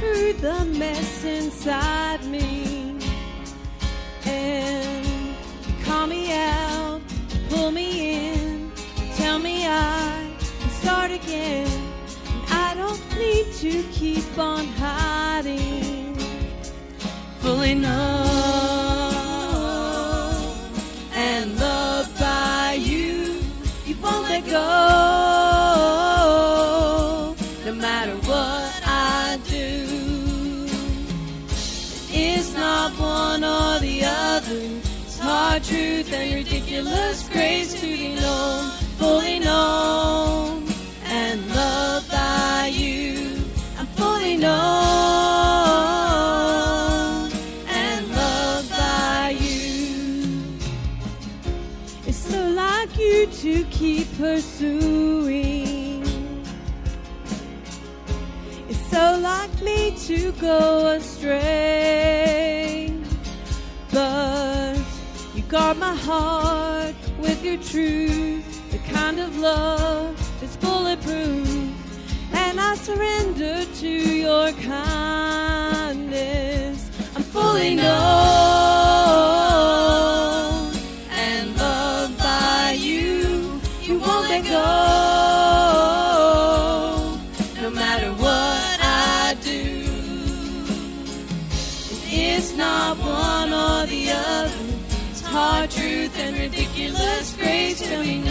through the mess inside me. And you call me out, pull me in, tell me I can start again. And I don't need to keep on hiding. Fully known and ridiculous grace to be known, fully known the kind of love that's bulletproof. And I surrender to your kindness. I'm fully known grace to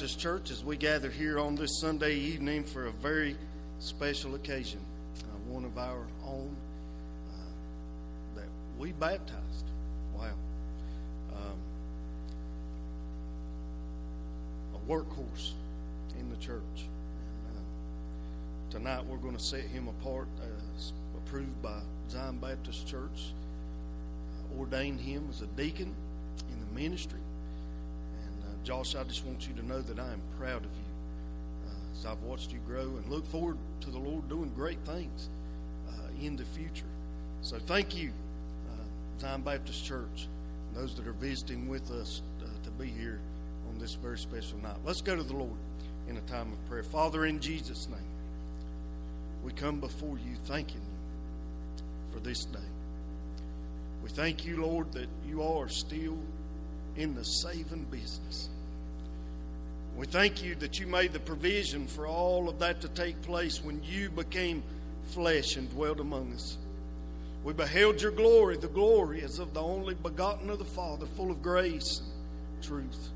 Baptist Church as we gather here on this Sunday evening for a very special occasion. Uh, one of our own uh, that we baptized. Wow. Um, a workhorse in the church. And, uh, tonight we're going to set him apart as approved by Zion Baptist Church, uh, ordained him as a deacon in the ministry. Josh, I just want you to know that I am proud of you uh, as I've watched you grow and look forward to the Lord doing great things uh, in the future. So thank you, uh, Zion Baptist Church, and those that are visiting with us uh, to be here on this very special night. Let's go to the Lord in a time of prayer. Father, in Jesus' name, we come before you thanking you for this day. We thank you, Lord, that you are still in the saving business. We thank you that you made the provision for all of that to take place when you became flesh and dwelt among us. We beheld your glory, the glory as of the only begotten of the Father, full of grace and truth.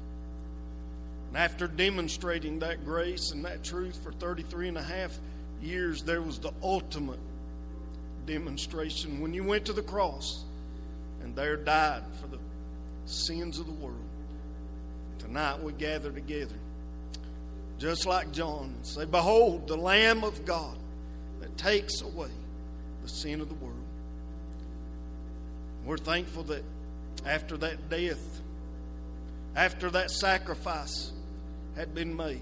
And after demonstrating that grace and that truth for 33 and a half years, there was the ultimate demonstration when you went to the cross and there died for the sins of the world. Tonight we gather together, just like John, and say, Behold, the Lamb of God that takes away the sin of the world. We're thankful that after that death, after that sacrifice had been made.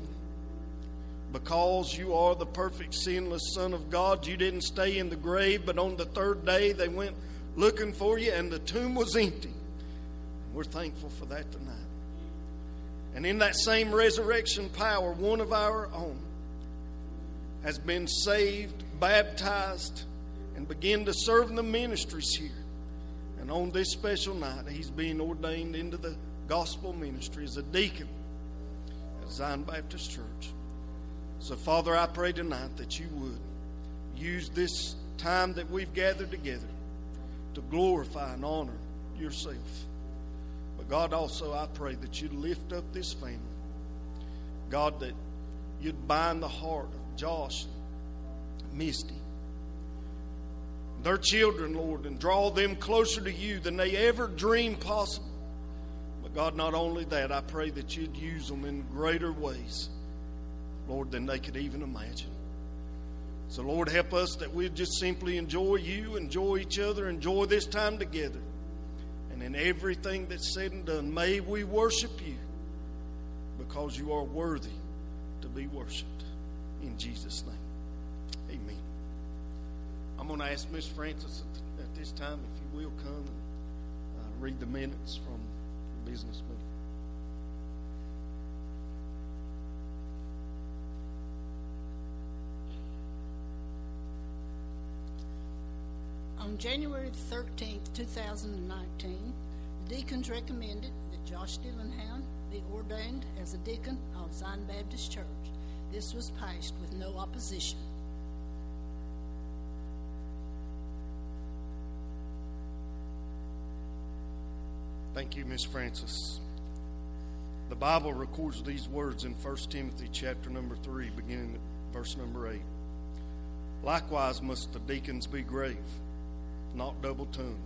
Because you are the perfect, sinless Son of God, you didn't stay in the grave, but on the third day they went looking for you, and the tomb was empty. We're thankful for that tonight. And in that same resurrection power, one of our own has been saved, baptized, and began to serve in the ministries here. And on this special night, he's being ordained into the gospel ministry as a deacon at Zion Baptist Church. So, Father, I pray tonight that you would use this time that we've gathered together to glorify and honor yourself. But, God, also, I pray that you'd lift up this family. God, that you'd bind the heart of Josh and Misty their children, Lord, and draw them closer to you than they ever dreamed possible. But God, not only that, I pray that you'd use them in greater ways, Lord, than they could even imagine. So, Lord, help us that we'd just simply enjoy you, enjoy each other, enjoy this time together. And in everything that's said and done, may we worship you because you are worthy to be worshiped. In Jesus' name. Amen. I'm going to ask Miss Francis at, this time if you will come and uh, read the minutes from the business meeting. On January 13th, 2019, the deacons recommended that Josh Dillingham be ordained as a deacon of Zion Baptist Church. This was passed with no opposition. Thank you, Miss Francis. The Bible records these words in 1 Timothy chapter number 3, beginning at verse number 8. Likewise must the deacons be grave, not double tongued,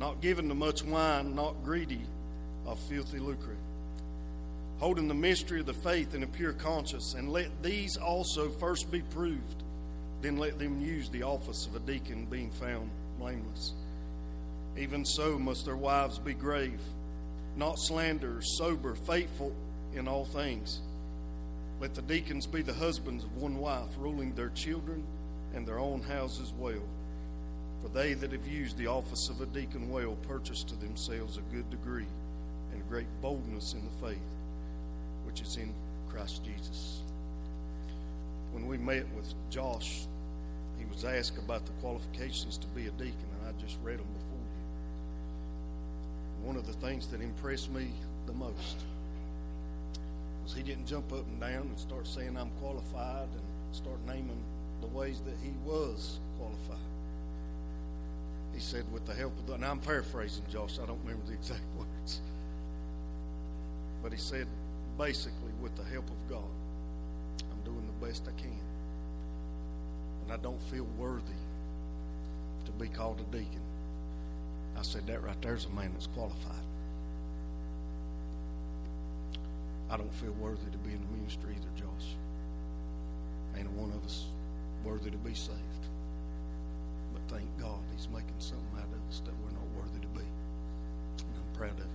not given to much wine, not greedy of filthy lucre, holding the mystery of the faith in a pure conscience, and let these also first be proved, then let them use the office of a deacon, being found blameless. Even so must their wives be grave, not slanderers, sober, faithful in all things. Let the deacons be the husbands of one wife, ruling their children and their own houses well. For they that have used the office of a deacon well purchase to themselves a good degree and great boldness in the faith which is in Christ Jesus. When we met with Josh, he was asked about the qualifications to be a deacon, and I just read them before you. one of the things that impressed me the most was he didn't jump up and down and start saying I'm qualified and start naming the ways that he was qualified. He said, with the help of the, and I'm paraphrasing, Josh, I don't remember the exact words. But he said, basically, with the help of God, I'm doing the best I can. And I don't feel worthy to be called a deacon. I said, That right there's a man that's qualified. I don't feel worthy to be in the ministry either, Josh. Ain't one of us worthy to be saved. Thank God he's making something out of us that we're not worthy to be. And I'm proud of it.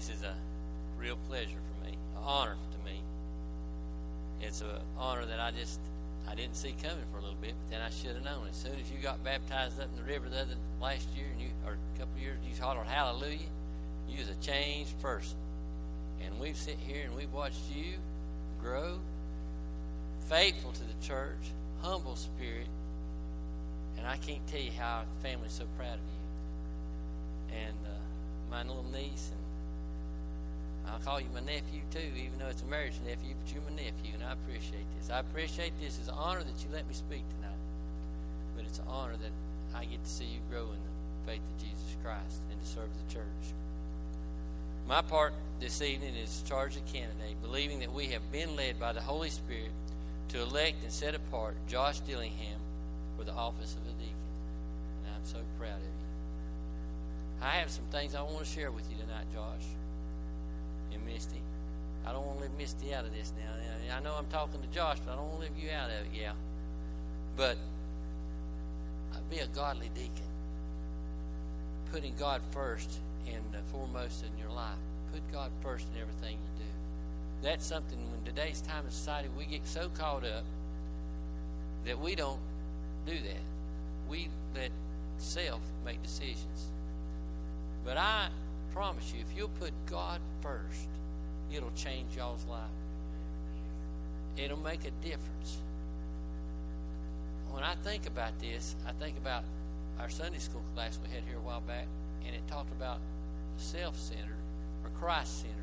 This is a real pleasure for me, an honor to me. It's an honor that I just I didn't see coming for a little bit, but then I should have known. As soon as you got baptized up in the river the other last year, and you or a couple of years, you hollered Hallelujah. You was a changed person, and we've sit here and we've watched you grow, faithful to the church, humble spirit, and I can't tell you how the family's so proud of you. And uh, my little niece and I'll call you my nephew too, even though it's a marriage nephew, but you're my nephew, and I appreciate this. I appreciate this. It's an honor that you let me speak tonight, but it's an honor that I get to see you grow in the faith of Jesus Christ and to serve the church. My part this evening is to charge of candidate, believing that we have been led by the Holy Spirit to elect and set apart Josh Dillingham for the office of a deacon, and I'm so proud of you. I have some things I want to share with you tonight, Josh Misty. I don't want to leave Misty out of this now. I know I'm talking to Josh, but I don't want to leave you out of it, yeah. But be a godly deacon, putting God first and foremost in your life. Put God first in everything you do. That's something when today's time in society we get so caught up that we don't do that. We let self make decisions. But I promise you, if you'll put God first, it'll change y'all's life. It'll make a difference. When I think about this, I think about our Sunday school class we had here a while back, and it talked about self centered or Christ centered.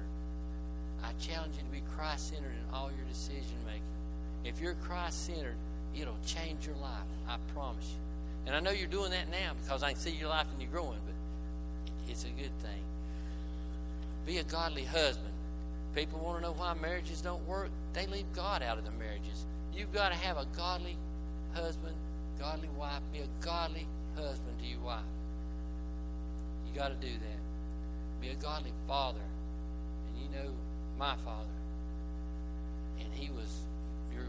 I challenge you to be Christ centered in all your decision making. If you're Christ centered, it'll change your life. I promise you. And I know you're doing that now because I can see your life and you're growing, but it's a good thing. Be a godly husband. People want to know why marriages don't work. They leave God out of their marriages. You've got to have a godly husband, godly wife. Be a godly husband to your wife. You got to do that. Be a godly father. And you know my father. And he was your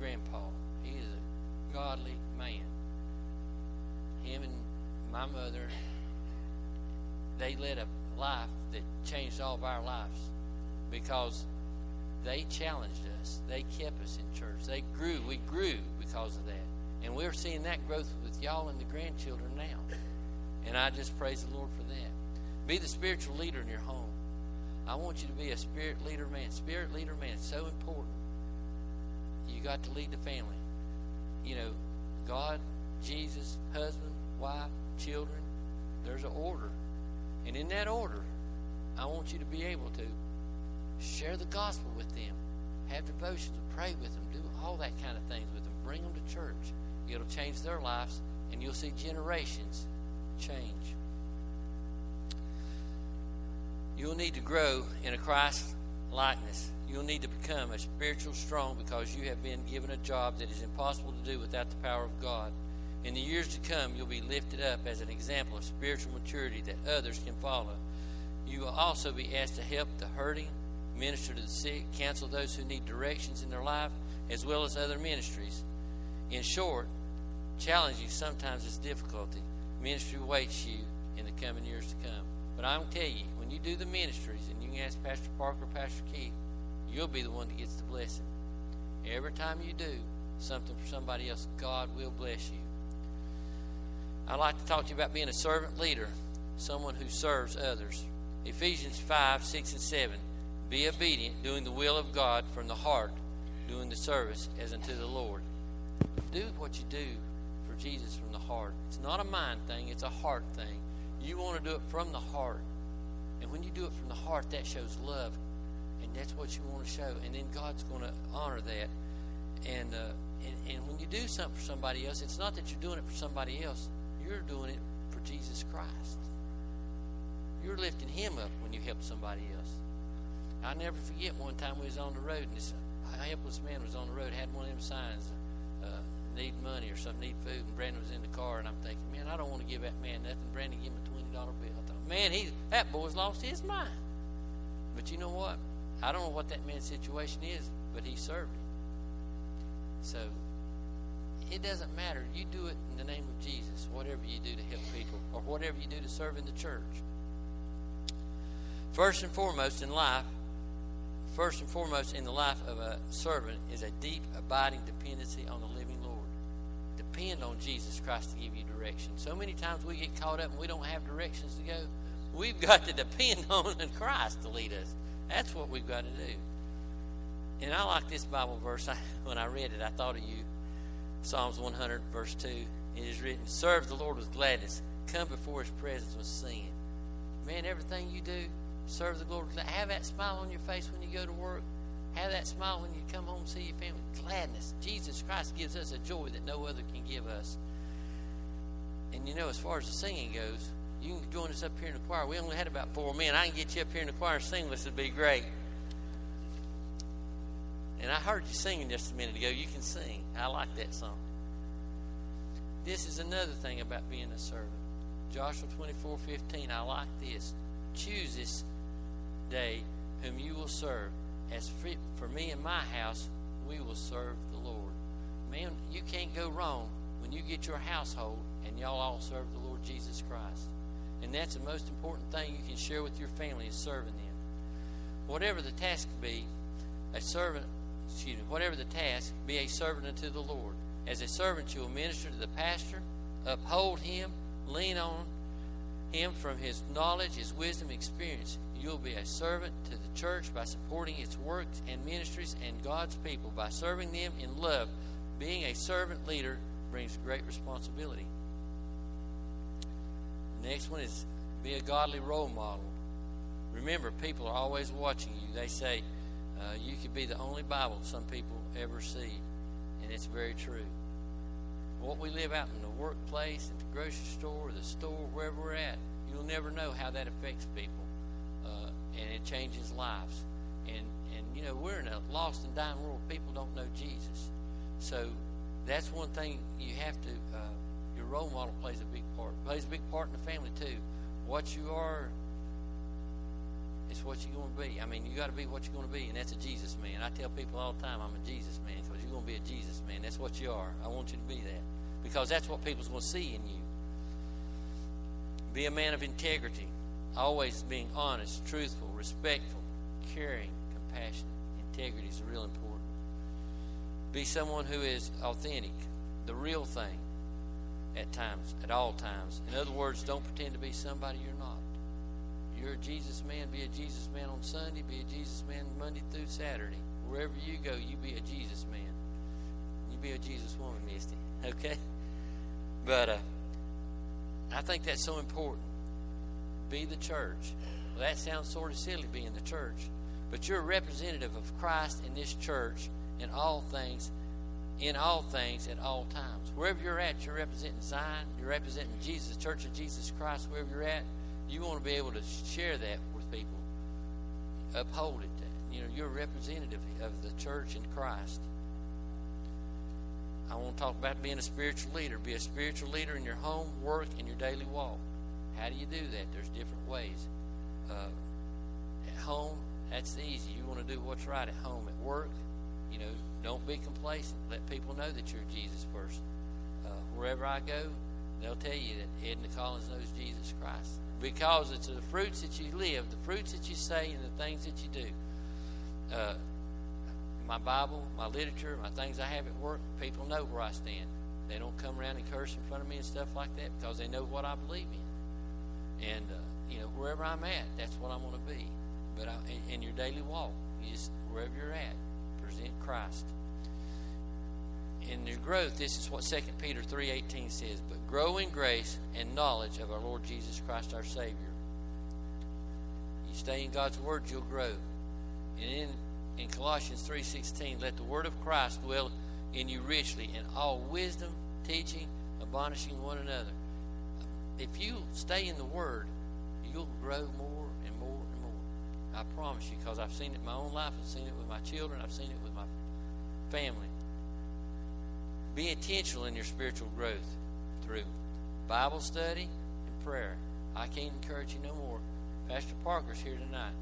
grandpa. He is a godly man. Him and my mother, they led a life that changed all of our lives. because they challenged us. They kept us in church. They grew. We grew because of that. And we're seeing that growth with y'all and the grandchildren now. And I just praise the Lord for that. Be the spiritual leader in your home. I want you to be a spirit leader man. Spirit leader man so important. You got to lead the family. You know, God, Jesus, husband, wife, children. There's an order. And in that order, I want you to be able to share the gospel with them, have devotions, pray with them, do all that kind of things with them, bring them to church. It'll change their lives, and you'll see generations change. You'll need to grow in a Christ likeness. You'll need to become a spiritual strong because you have been given a job that is impossible to do without the power of God. In the years to come, you'll be lifted up as an example of spiritual maturity that others can follow. You will also be asked to help the hurting, minister to the sick, counsel those who need directions in their life, as well as other ministries. In short, challenging sometimes is difficulty. Ministry waits you in the coming years to come. But I'm tell you, when you do the ministries, and you can ask Pastor Parker Pastor Keith, you'll be the one that gets the blessing. Every time you do something for somebody else, God will bless you. I'd like to talk to you about being a servant leader, someone who serves others. Ephesians 5, 6, and 7. Be obedient, doing the will of God from the heart, doing the service as unto the Lord. Do what you do for Jesus from the heart. It's not a mind thing, it's a heart thing. You want to do it from the heart. And when you do it from the heart, that shows love. And that's what you want to show. And then God's going to honor that. And, uh, and, and when you do something for somebody else, it's not that you're doing it for somebody else, you're doing it for Jesus Christ. You're lifting Him up when you help somebody else. I never forget one time we was on the road and this helpless man was on the road, had one of them signs, uh, need money or something, need food, and Brandon was in the car, and I'm thinking, man, I don't want to give that man nothing. Brandon gave him a twenty dollar bill. I thought, man, he that boy's lost his mind. But you know what? I don't know what that man's situation is, but he served him. So it doesn't matter. You do it in the name of Jesus, whatever you do to help people, or whatever you do to serve in the church. First and foremost in life, first and foremost in the life of a servant is a deep, abiding dependency on the living Lord. Depend on Jesus Christ to give you direction. So many times we get caught up and we don't have directions to go. We've got to depend on Christ to lead us. That's what we've got to do. And I like this Bible verse. I, when I read it, I thought of you. Psalms 100, verse 2. It is written, Serve the Lord with gladness. Come before his presence with singing. Man, everything you do, serve the Lord. Have that smile on your face when you go to work. Have that smile when you come home see your family. Gladness. Jesus Christ gives us a joy that no other can give us. And you know, as far as the singing goes, you can join us up here in the choir. We only had about four men. I can get you up here in the choir and sing. This would be great. And I heard you singing just a minute ago. You can sing. I like that song. This is another thing about being a servant. Joshua 24 15. I like this. Choose this day whom you will serve. As for me and my house, we will serve the Lord. Man, you can't go wrong when you get your household and y'all all serve the Lord Jesus Christ. And that's the most important thing you can share with your family is serving them. Whatever the task be, a servant, excuse me, whatever the task, be a servant unto the Lord. As a servant, you will minister to the pastor, uphold him, lean on him from his knowledge, his wisdom, experience. You'll be a servant to the church by supporting its works and ministries and God's people by serving them in love. Being a servant leader brings great responsibility. The next one is be a godly role model. Remember, people are always watching you. They say uh, you could be the only Bible some people ever see, and it's very true. What we live out in the workplace, at the grocery store, the store, wherever we're at, you'll never know how that affects people, uh, and it changes lives. And and you know we're in a lost and dying world. People don't know Jesus, so that's one thing you have to. Uh, your role model plays a big part. Plays a big part in the family too. What you are is what you're going to be. I mean, you got to be what you're going to be, and that's a Jesus man. I tell people all the time, I'm a Jesus man because you're going to be a Jesus man. That's what you are. I want you to be that because that's what people's going to see in you. Be a man of integrity, always being honest, truthful, respectful, caring, compassionate. Integrity is real important. Be someone who is authentic, the real thing at times, at all times. In other words, don't pretend to be somebody you're not. You're a Jesus man, be a Jesus man on Sunday, be a Jesus man Monday through Saturday. Wherever you go, you be a Jesus man. You be a Jesus woman, Misty. Okay? But uh, I think that's so important. Be the church. Well, that sounds sort of silly being the church, but you're a representative of Christ in this church in all things, in all things at all times. Wherever you're at, you're representing Zion, you're representing Jesus, Church of Jesus Christ, wherever you're at. You want to be able to share that with people, uphold it. You know, you're a representative of the church in Christ. I want to talk about being a spiritual leader. Be a spiritual leader in your home, work, and your daily walk. How do you do that? There's different ways. Uh, at home, that's easy. You want to do what's right at home. At work, you know, don't be complacent. Let people know that you're a Jesus person. Uh, wherever I go, they'll tell you that Edna Collins knows Jesus Christ because it's the fruits that you live, the fruits that you say, and the things that you do. Uh, my Bible, my literature, my things I have at work, people know where I stand. They don't come around and curse in front of me and stuff like that because they know what I believe in. And, uh, you know, wherever I'm at, that's what I'm going to be. But I, in, your daily walk, you just, wherever you're at, present Christ. In your growth, this is what 2 Peter 3.18 says, but grow in grace and knowledge of our Lord Jesus Christ our Savior. You stay in God's Word, you'll grow. And in in Colossians 3:16, let the word of Christ dwell in you richly in all wisdom, teaching, admonishing one another. If you stay in the word, you'll grow more and more and more. I promise you, because I've seen it in my own life, I've seen it with my children, I've seen it with my family. Be intentional in your spiritual growth through Bible study and prayer. I can't encourage you no more. Pastor Parker's here tonight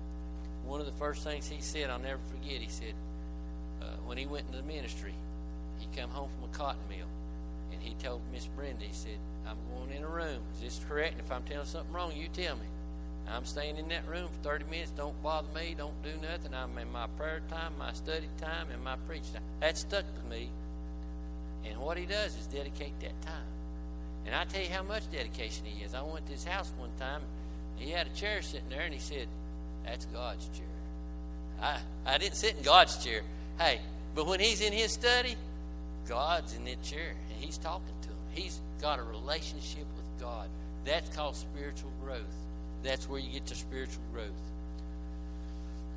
one of the first things he said, I'll never forget, he said, uh, when he went into the ministry, he come home from a cotton mill, and he told Miss Brenda, he said, I'm going in a room. Is this correct? And if I'm telling something wrong, you tell me. I'm staying in that room for 30 minutes. Don't bother me. Don't do nothing. I'm in my prayer time, my study time, and my preach time. That stuck with me. And what he does is dedicate that time. And I tell you how much dedication he is. I went to his house one time. He had a chair sitting there, and he said, that's God's chair. I, I didn't sit in God's chair. Hey, but when he's in his study, God's in that chair and he's talking to him. He's got a relationship with God. That's called spiritual growth. That's where you get to spiritual growth.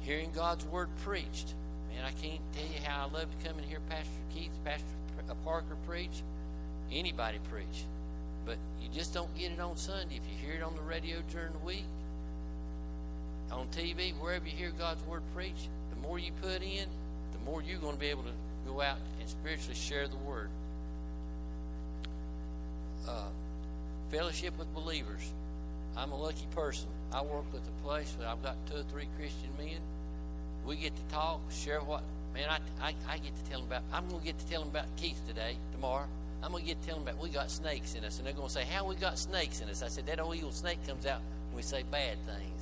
Hearing God's word preached. Man, I can't tell you how I love to come and hear Pastor Keith, Pastor Parker preach, anybody preach. But you just don't get it on Sunday. If you hear it on the radio during the week, on TV, wherever you hear God's word preached, the more you put in, the more you're going to be able to go out and spiritually share the word. Uh, fellowship with believers. I'm a lucky person. I work with a place where I've got two or three Christian men. We get to talk, share what. Man, I, I, I get to tell them about. I'm going to get to tell them about Keith today, tomorrow. I'm going to get to tell them about we got snakes in us, and they're going to say, "How we got snakes in us?" I said, "That old evil snake comes out when we say bad things."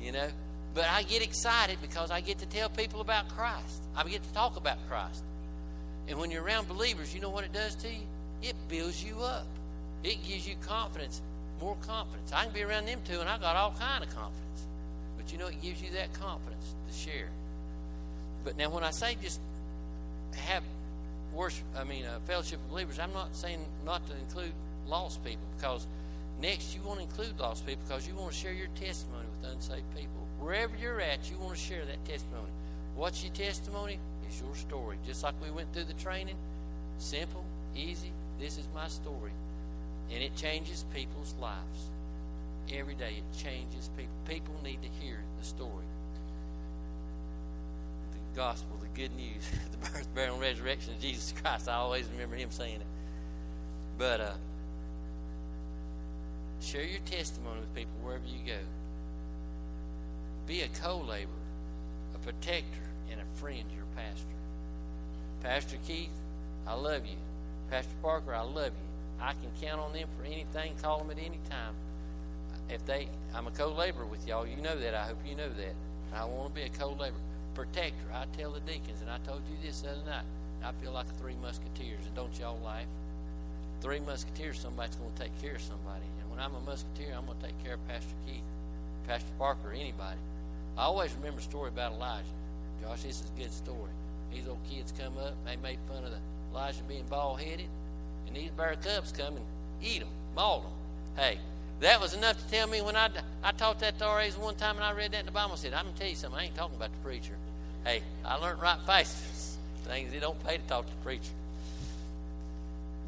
you know. But I get excited because I get to tell people about Christ. I get to talk about Christ. And when you're around believers, you know what it does to you? It builds you up. It gives you confidence, more confidence. I can be around them too, and I got all kind of confidence. But you know, it gives you that confidence to share. But now, when I say just have worship, I mean, uh, fellowship of believers, I'm not saying not to include lost people because next you want to include lost people because you want to share your testimony with unsaved people. Wherever you're at, you want to share that testimony. What's your testimony? Is your story. Just like we went through the training. Simple, easy. This is my story. And it changes people's lives. Every day it changes people. People need to hear the story. Gospel, the good news, the birth, burial, and resurrection of Jesus Christ. I always remember him saying it. But uh, share your testimony with people wherever you go. Be a co laborer, a protector, and a friend to your pastor. Pastor Keith, I love you. Pastor Parker, I love you. I can count on them for anything. Call them at any time. If they, I'm a co-laborer with y'all. You know that. I hope you know that. I want to be a co-laborer, protector. I tell the deacons, and I told you this the other night. I feel like a three musketeers, and don't y'all laugh? Three musketeers, somebody's going to take care of somebody. And when I'm a musketeer, I'm going to take care of Pastor Keith, Pastor Parker, anybody. I always remember a story about Elijah. Josh, this is a good story. These old kids come up, they made fun of the Elijah being bald headed, and these bear cubs come and eat them, maul them. Hey, that was enough to tell me when I, I taught that to RAs one time and I read that in the Bible. I said, I'm going to tell you something. I ain't talking about the preacher. Hey, I learned right fast things. It don't pay to talk to the preacher.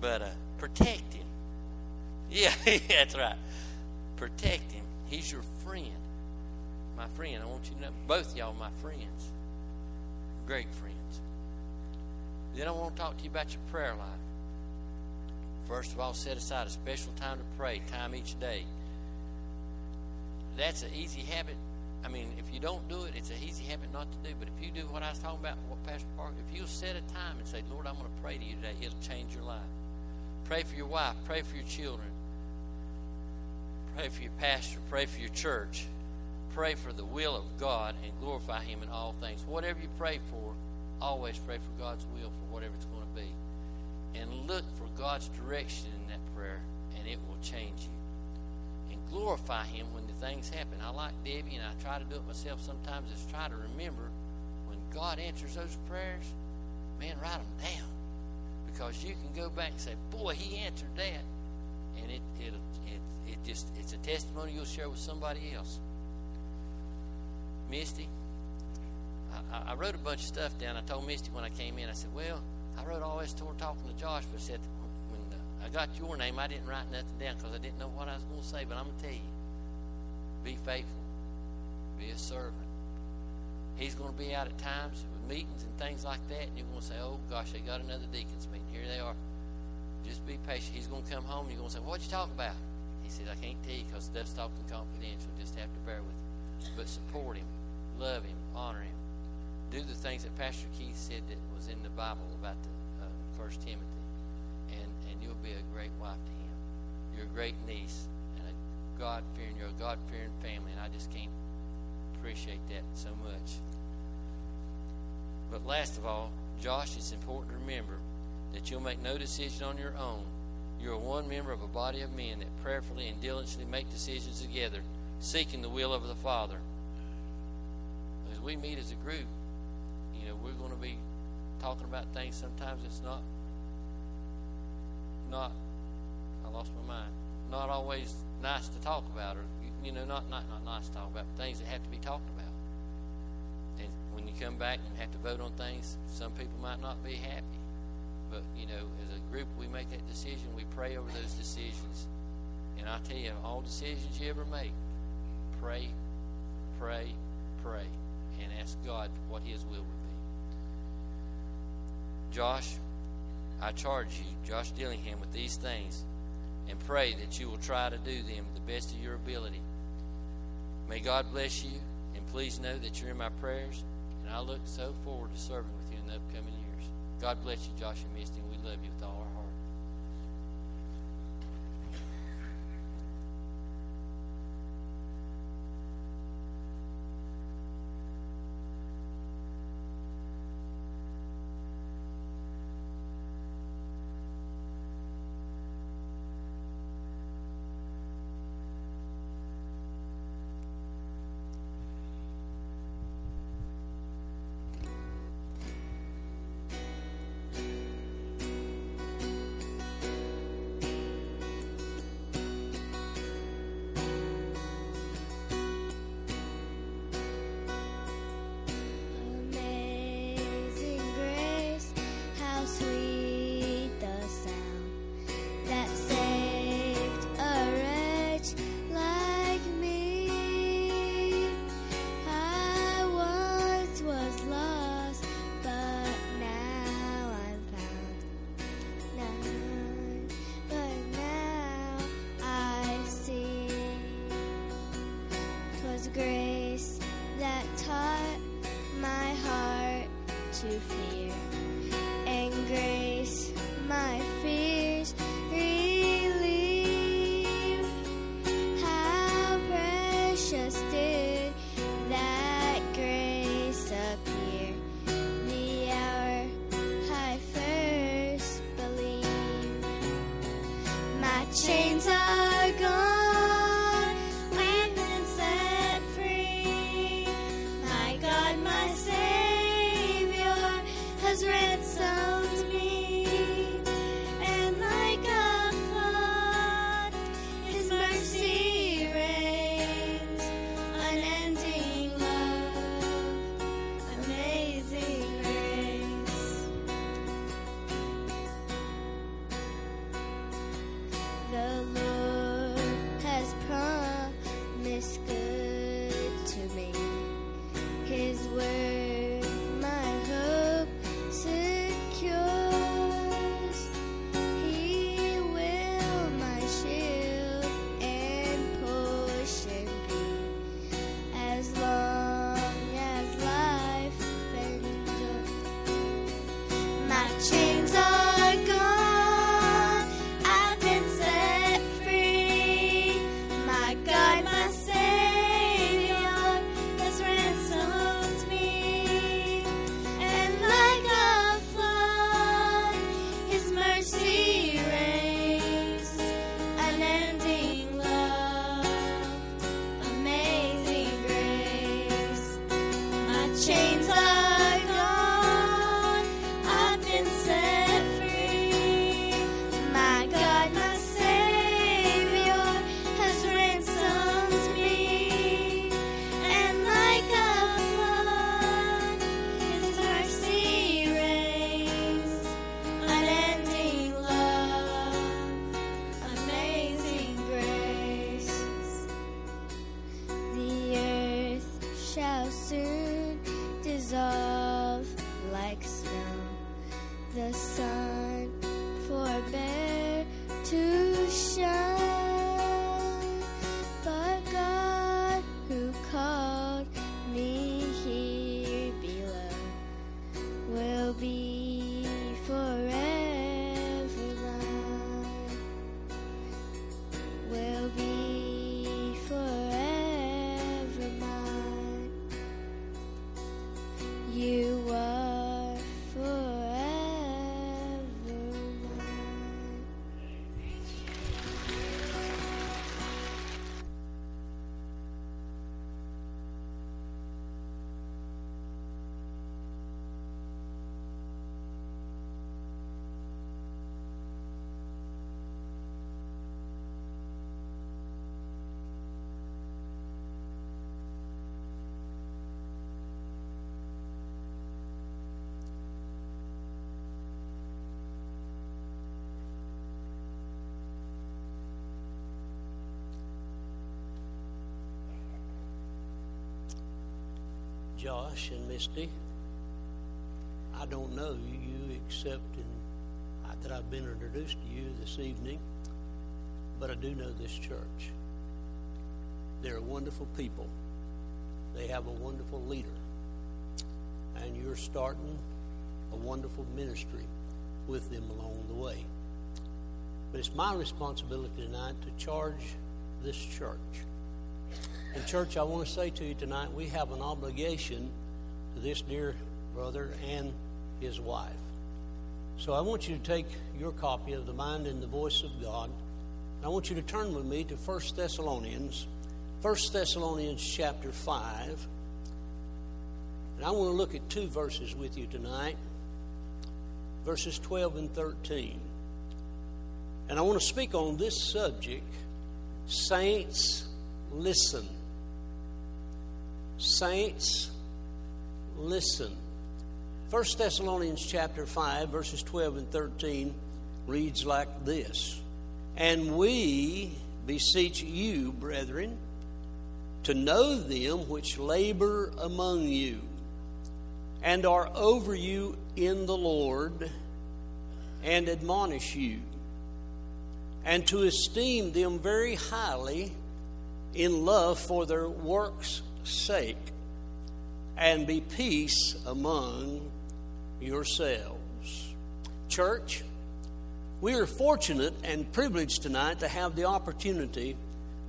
But uh, protect him. Yeah, that's right. Protect him. He's your friend. My friend. I want you to know both y'all are my friends. Great friends. Then I want to talk to you about your prayer life. First of all, set aside a special time to pray, time each day. That's an easy habit. I mean, if you don't do it, it's an easy habit not to do. But if you do what I was talking about, what Pastor Parker, if you set a time and say, Lord, I'm going to pray to you today, it'll change your life. Pray for your wife, pray for your children, pray for your pastor, pray for your church, pray for the will of God and glorify Him in all things. Whatever you pray for, always pray for God's will for whatever it's going to be. And look for God's direction in that prayer, and it will change you. And glorify Him when things happen. I like Debbie, and I try to do it myself sometimes, is try to remember when God answers those prayers, man, write them down. Because you can go back and say, boy, He answered that. And it, it, it, it just, it's a testimony you'll share with somebody else. Misty, I, I wrote a bunch of stuff down. I told Misty when I came in, I said, well, I wrote all this toward talking to Josh, but I said, when uh, I got your name, I didn't write nothing down because I didn't know what I was going to say. But I'm going to tell you be faithful, be a servant. He's going to be out at times with meetings and things like that, and you're going to say, oh, gosh, they got another deacon's meeting. Here they are. Just be patient. He's going to come home, and you're going to say, what'd you talk about? He said, I can't tell you because stuff's talking confidential. Just have to bear with him. But support him, love him, honor him do the things that Pastor Keith said that was in the Bible about the uh, First Timothy, and and you'll be a great wife to him. You're a great niece God fearing. You're a God fearing family, and I just can't appreciate that so much. But last of all, Josh, it's important to remember that you'll make no decision on your own. You are one member of a body of men that prayerfully and diligently make decisions together, seeking the will of the Father. As we meet as a group, you know, we're going to be talking about things sometimes it's not not I lost my mind. Not always nice to talk about or you know, not not not nice to talk about, things that have to be talked about. And when you come back and have to vote on things, some people might not be happy. But, you know, as a group we make that decision, we pray over those decisions. And I tell you, all decisions you ever make, pray, pray, pray, and ask God what His will would be. Josh, I charge you, Josh Dillingham, with these things and pray that you will try to do them the best of your ability. May God bless you, and please know that you're in my prayers, and I look so forward to serving with you in the upcoming years. God bless you, Josh and Misty, and we love you with all our did Josh and Misty, I don't know you except in, uh, that I've been introduced to you this evening, but I do know this church. They're wonderful people. They have a wonderful leader. And you're starting a wonderful ministry with them along the way. But it's my responsibility tonight to charge this church. And, church, I want to say to you tonight, we have an obligation to this dear brother and his wife. So I want you to take your copy of The Mind and the Voice of God. I want you to turn with me to 1 Thessalonians, 1 Thessalonians chapter 5. And I want to look at two verses with you tonight verses 12 and 13. And I want to speak on this subject Saints, listen. Saints, listen. 1 Thessalonians chapter 5, verses 12 and 13 reads like this And we beseech you, brethren, to know them which labor among you and are over you in the Lord and admonish you, and to esteem them very highly in love for their works' sake, and be peace among yourselves. Church, we are fortunate and privileged tonight to have the opportunity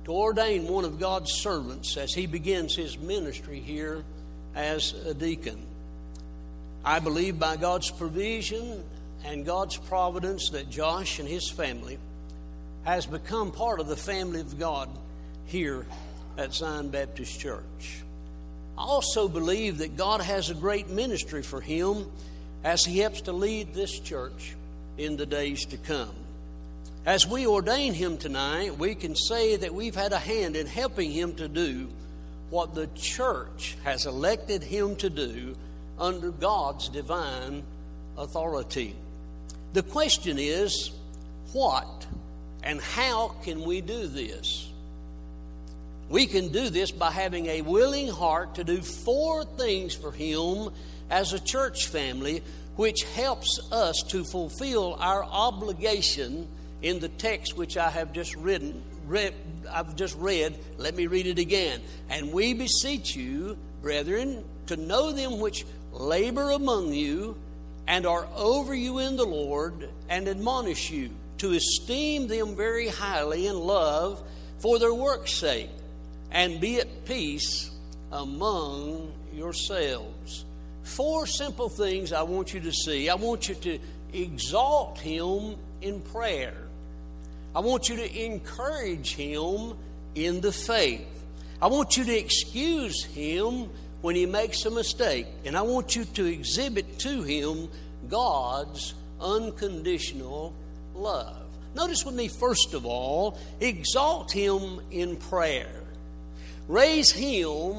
to ordain one of God's servants as he begins his ministry here as a deacon. I believe by God's provision and God's providence that Josh and his family has become part of the family of God here at Zion Baptist Church. I also believe that God has a great ministry for him as he helps to lead this church in the days to come. As we ordain him tonight, we can say that we've had a hand in helping him to do what the church has elected him to do under God's divine authority. The question is, what and how can we do this? We can do this by having a willing heart to do four things for Him as a church family, which helps us to fulfill our obligation in the text which I have just written. Read, I've just read. Let me read it again. And we beseech you, brethren, to know them which labor among you and are over you in the Lord, and admonish you to esteem them very highly in love for their work's sake, and be at peace among yourselves. Four simple things I want you to see. I want you to exalt Him in prayer. I want you to encourage Him in the faith. I want you to excuse Him when he makes a mistake. And I want you to exhibit to him God's unconditional love. Notice with me, first of all, exalt him in prayer. Raise him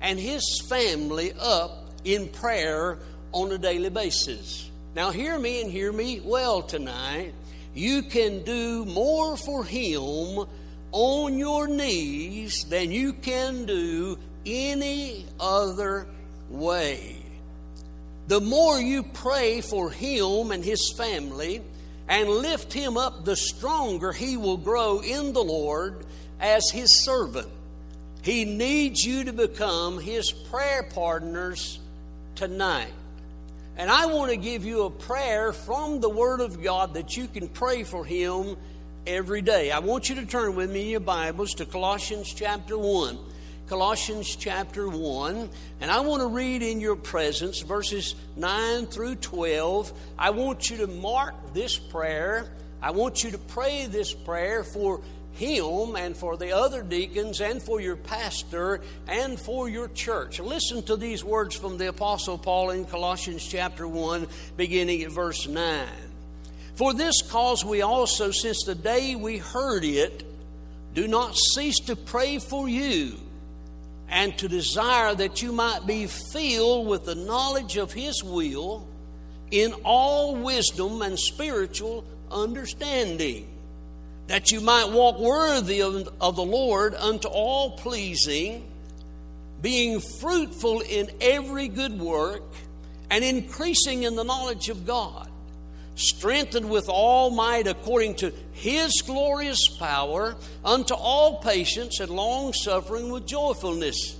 and his family up in prayer on a daily basis. Now, hear me and hear me well tonight. You can do more for him on your knees than you can do any other way. The more you pray for him and his family and lift him up, the stronger he will grow in the Lord as his servant. He needs you to become his prayer partners tonight. And I want to give you a prayer from the Word of God that you can pray for him every day. I want you to turn with me in your Bibles to Colossians chapter 1. Colossians chapter 1, and I want to read in your presence verses 9 through 12. I want you to mark this prayer. I want you to pray this prayer for him and for the other deacons and for your pastor and for your church. Listen to these words from the Apostle Paul in Colossians chapter 1, beginning at verse 9. For this cause we also, since the day we heard it, do not cease to pray for you and to desire that you might be filled with the knowledge of His will in all wisdom and spiritual understanding, that you might walk worthy of, of the Lord unto all pleasing, being fruitful in every good work and increasing in the knowledge of God strengthened with all might according to his glorious power, unto all patience and long suffering with joyfulness,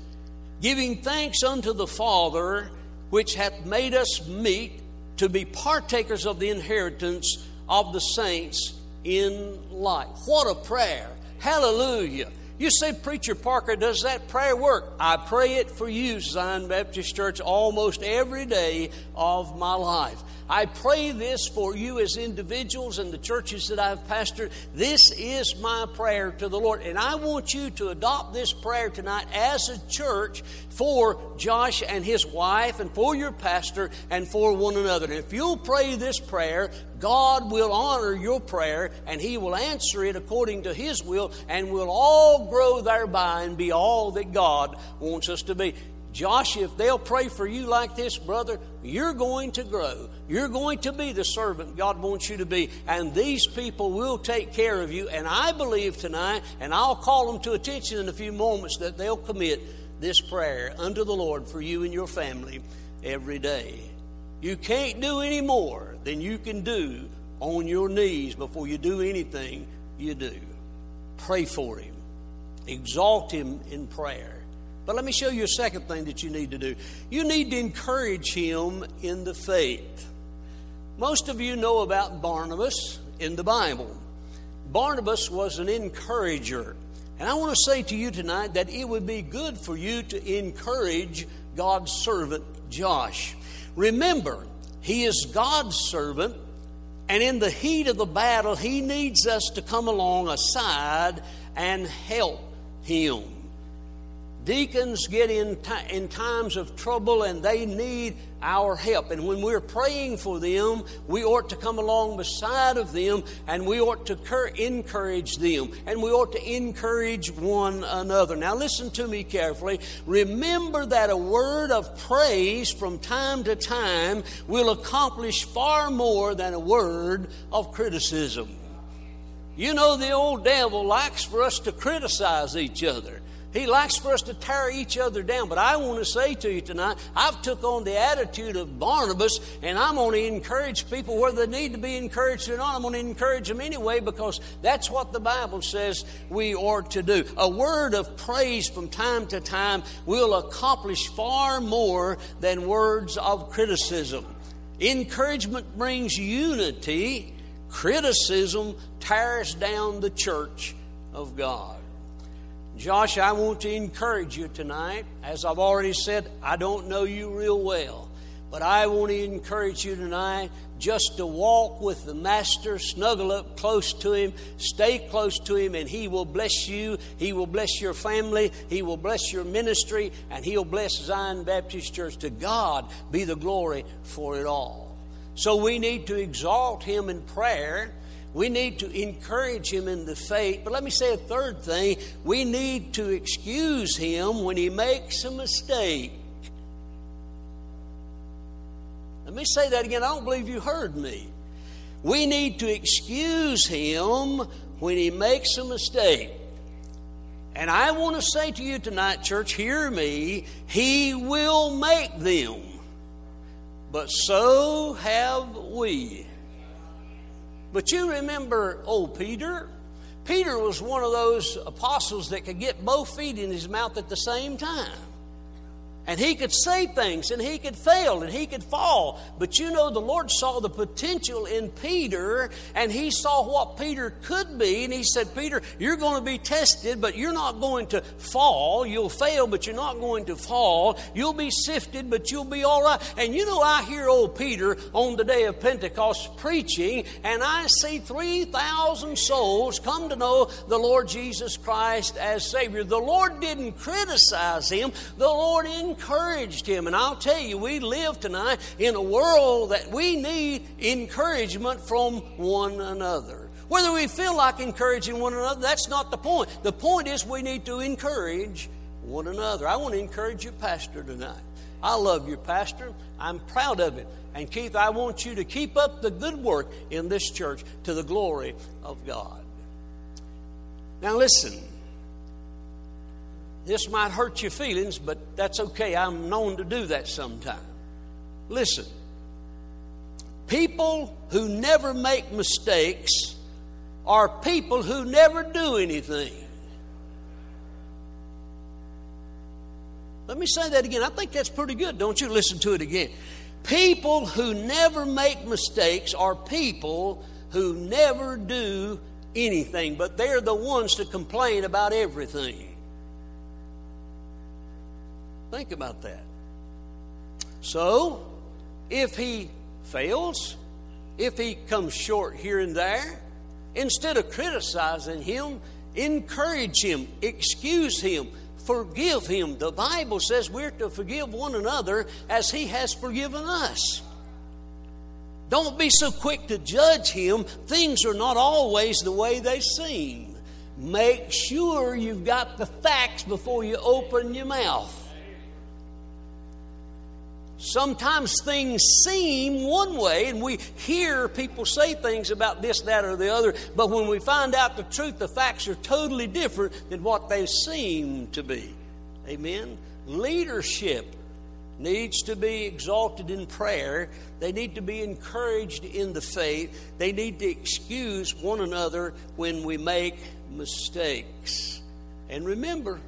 giving thanks unto the Father, which hath made us meet to be partakers of the inheritance of the saints in life. What a prayer! Hallelujah! You say, Preacher Parker, does that prayer work? I pray it for you, Zion Baptist Church, almost every day of my life. I pray this for you as individuals and the churches that I've pastored. This is my prayer to the Lord. And I want you to adopt this prayer tonight as a church for Josh and his wife and for your pastor and for one another. And if you'll pray this prayer, God will honor your prayer and He will answer it according to His will, and we'll all grow thereby and be all that God wants us to be. Josh, if they'll pray for you like this, brother, you're going to grow. You're going to be the servant God wants you to be. And these people will take care of you. And I believe tonight, and I'll call them to attention in a few moments, that they'll commit this prayer unto the Lord for you and your family every day. You can't do any more than you can do on your knees before you do anything you do. Pray for him, exalt him in prayer. But let me show you a second thing that you need to do. You need to encourage him in the faith. Most of you know about Barnabas in the Bible. Barnabas was an encourager. And I want to say to you tonight that it would be good for you to encourage God's servant, Josh. Remember, he is God's servant, and in the heat of the battle, he needs us to come along aside and help him. Deacons get in, t- in times of trouble and they need our help. And when we're praying for them, we ought to come along beside of them and we ought to cur- encourage them and we ought to encourage one another. Now, listen to me carefully. Remember that a word of praise from time to time will accomplish far more than a word of criticism. You know, the old devil likes for us to criticize each other. He likes for us to tear each other down. But I want to say to you tonight, I've took on the attitude of Barnabas, and I'm going to encourage people whether they need to be encouraged or not. I'm going to encourage them anyway because that's what the Bible says we ought to do. A word of praise from time to time will accomplish far more than words of criticism. Encouragement brings unity. Criticism tears down the church of God. Josh, I want to encourage you tonight. As I've already said, I don't know you real well. But I want to encourage you tonight just to walk with the Master, snuggle up close to Him, stay close to Him, and He will bless you. He will bless your family. He will bless your ministry, and He'll bless Zion Baptist Church. To God be the glory for it all. So we need to exalt Him in prayer. We need to encourage him in the faith. But let me say a third thing. We need to excuse him when he makes a mistake. Let me say that again. I don't believe you heard me. We need to excuse him when he makes a mistake. And I want to say to you tonight, church, hear me. He will make them. But so have we. But you remember old Peter? Peter was one of those apostles that could get both feet in his mouth at the same time. And he could say things and he could fail and he could fall. But you know, the Lord saw the potential in Peter and he saw what Peter could be. And he said, Peter, you're going to be tested, but you're not going to fall. You'll fail, but you're not going to fall. You'll be sifted, but you'll be all right. And you know, I hear old Peter on the day of Pentecost preaching and I see 3,000 souls come to know the Lord Jesus Christ as Savior. The Lord didn't criticize him, the Lord encouraged him. And I'll tell you, we live tonight in a world that we need encouragement from one another. Whether we feel like encouraging one another, that's not the point. The point is we need to encourage one another. I want to encourage your pastor tonight. I love your pastor. I'm proud of it. And Keith, I want you to keep up the good work in this church to the glory of God. Now, listen. This might hurt your feelings, but that's okay. I'm known to do that sometimes. Listen, people who never make mistakes are people who never do anything. Let me say that again. I think that's pretty good. Don't you listen to it again. People who never make mistakes are people who never do anything, but they're the ones to complain about everything. Think about that. So, if he fails, if he comes short here and there, instead of criticizing him, encourage him, excuse him, forgive him. The Bible says we're to forgive one another as he has forgiven us. Don't be so quick to judge him. Things are not always the way they seem. Make sure you've got the facts before you open your mouth. Sometimes things seem one way, and we hear people say things about this, that, or the other, but when we find out the truth, the facts are totally different than what they seem to be. Amen? Leadership needs to be exalted in prayer. They need to be encouraged in the faith. They need to excuse one another when we make mistakes. And remember,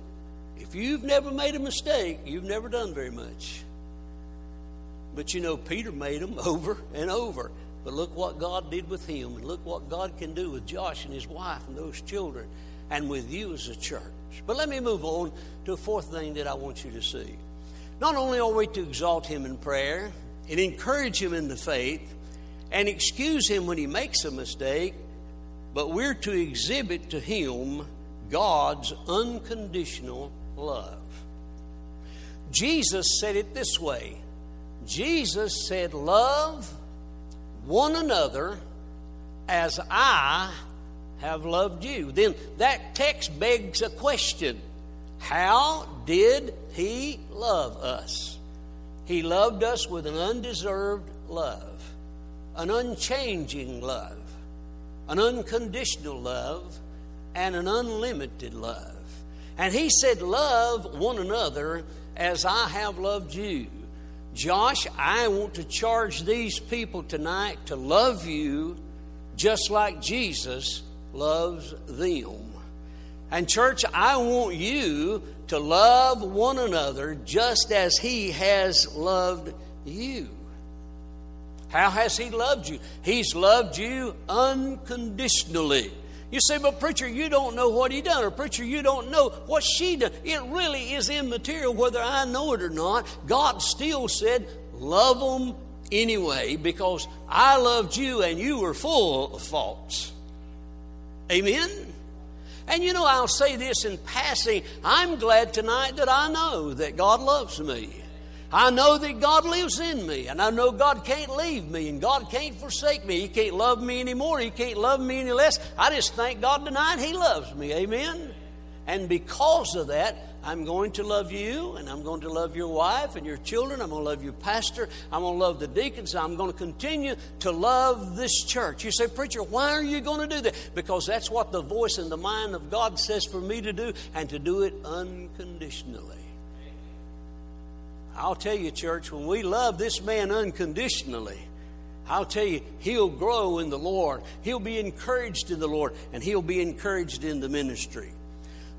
if you've never made a mistake, you've never done very much. But you know, Peter made them over and over. But look what God did with him, and look what God can do with Josh and his wife and those children, and with you as a church. But let me move on to a fourth thing that I want you to see. Not only are we to exalt him in prayer and encourage him in the faith and excuse him when he makes a mistake, but we're to exhibit to him God's unconditional love. Jesus said it this way Jesus said, Love one another as I have loved you. Then that text begs a question How did he love us? He loved us with an undeserved love, an unchanging love, an unconditional love, and an unlimited love. And he said, Love one another as I have loved you. Josh, I want to charge these people tonight to love you just like Jesus loves them. And, church, I want you to love one another just as He has loved you. How has He loved you? He's loved you unconditionally. You say, but preacher, you don't know what he done, or preacher, you don't know what she done. It really is immaterial whether I know it or not. God still said, love them anyway, because I loved you and you were full of faults. Amen? And you know, I'll say this in passing. I'm glad tonight that I know that God loves me. I know that God lives in me, and I know God can't leave me, and God can't forsake me. He can't love me anymore. He can't love me any less. I just thank God tonight He loves me. Amen. And because of that, I'm going to love you, and I'm going to love your wife and your children. I'm going to love your pastor. I'm going to love the deacons. I'm going to continue to love this church. You say, Preacher, why are you going to do that? Because that's what the voice and the mind of God says for me to do, and to do it unconditionally. I'll tell you, church, when we love this man unconditionally, I'll tell you, he'll grow in the Lord. He'll be encouraged in the Lord, and he'll be encouraged in the ministry.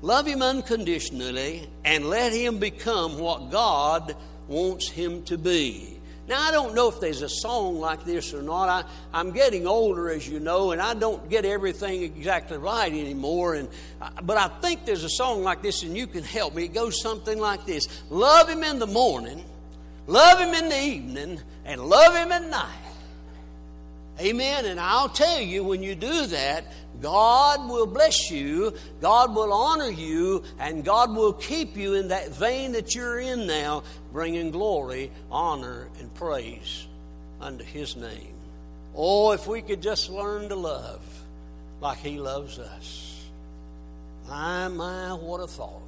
Love him unconditionally and let him become what God wants him to be. Now, I don't know if there's a song like this or not. I, I'm getting older, as you know, and I don't get everything exactly right anymore. And, uh, but I think there's a song like this, and you can help me. It goes something like this Love Him in the morning, love Him in the evening, and love Him at night. Amen. And I'll tell you, when you do that, God will bless you, God will honor you, and God will keep you in that vein that you're in now, bringing glory, honor, and praise unto His name. Oh, if we could just learn to love like He loves us. My, my, what a thought.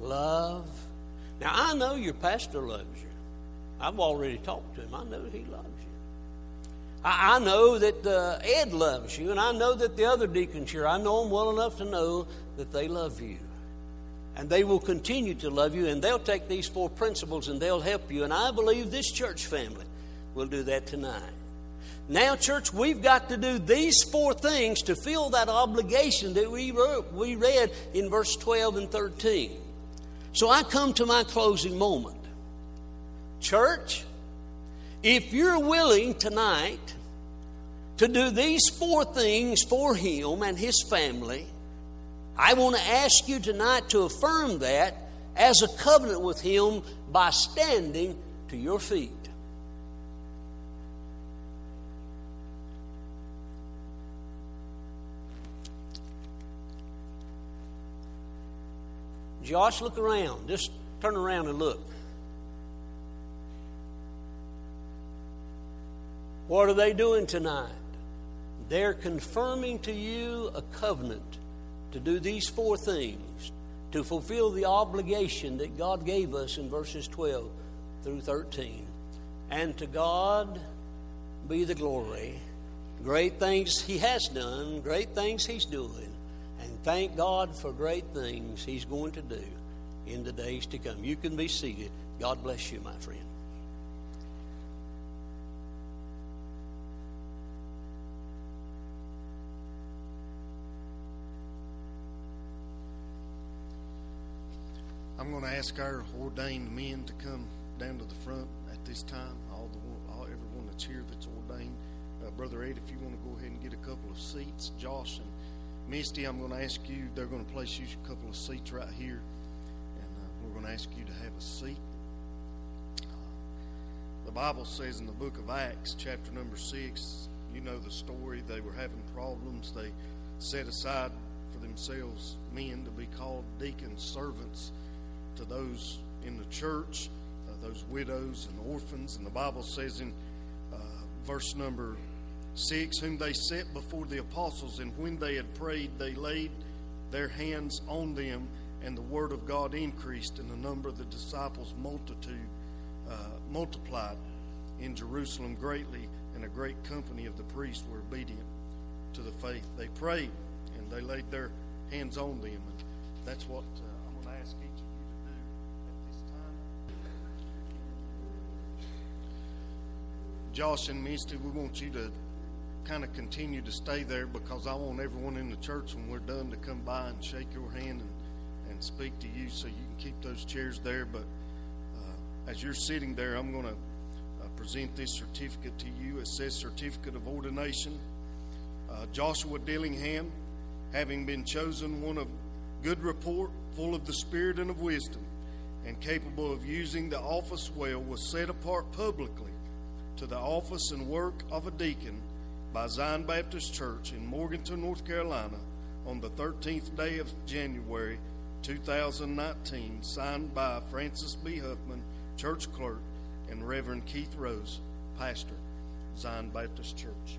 Love. Now, I know your pastor loves you. I've already talked to him. I know he loves you. I, I know that uh, Ed loves you, and I know that the other deacons here, I know them well enough to know that they love you. And they will continue to love you, and they'll take these four principles and they'll help you. And I believe this church family will do that tonight. Now, church, we've got to do these four things to fill that obligation that we, wrote, we read in verse 12 and 13. So I come to my closing moment. Church, if you're willing tonight to do these four things for him and his family, I want to ask you tonight to affirm that as a covenant with him by standing to your feet. Josh, look around. Just turn around and look. What are they doing tonight? They're confirming to you a covenant to do these four things to fulfill the obligation that God gave us in verses 12 through 13. And to God be the glory. Great things He has done, great things He's doing. And thank God for great things He's going to do in the days to come. You can be seated. God bless you, my friend. I'm going to ask our ordained men to come down to the front at this time. All the all, everyone that's here that's ordained. Uh, Brother Ed, if you want to go ahead and get a couple of seats, Josh and Misty, I'm going to ask you. They're going to place you a couple of seats right here, and uh, we're going to ask you to have a seat. Uh, the Bible says in the book of Acts, chapter number six. You know the story. They were having problems. They set aside for themselves men to be called deacons, servants to those in the church, uh, those widows and orphans. And the Bible says in uh, verse number 6 whom they set before the apostles, and when they had prayed, they laid their hands on them, and the word of God increased, and the number of the disciples multitude uh, multiplied in Jerusalem greatly, and a great company of the priests were obedient to the faith. They prayed, and they laid their hands on them, and that's what uh, Josh and Misty, we want you to kind of continue to stay there because I want everyone in the church when we're done to come by and shake your hand and, and speak to you so you can keep those chairs there. But uh, as you're sitting there, I'm going to uh, present this certificate to you. It says Certificate of Ordination. Uh, Joshua Dillingham, having been chosen one of good report, full of the Spirit and of wisdom, and capable of using the office well, was set apart publicly to the office and work of a deacon by Zion Baptist Church in Morganton, North Carolina, on the 13th day of January 2019, signed by Francis B. Huffman, church clerk, and Reverend Keith Rose, pastor, Zion Baptist Church.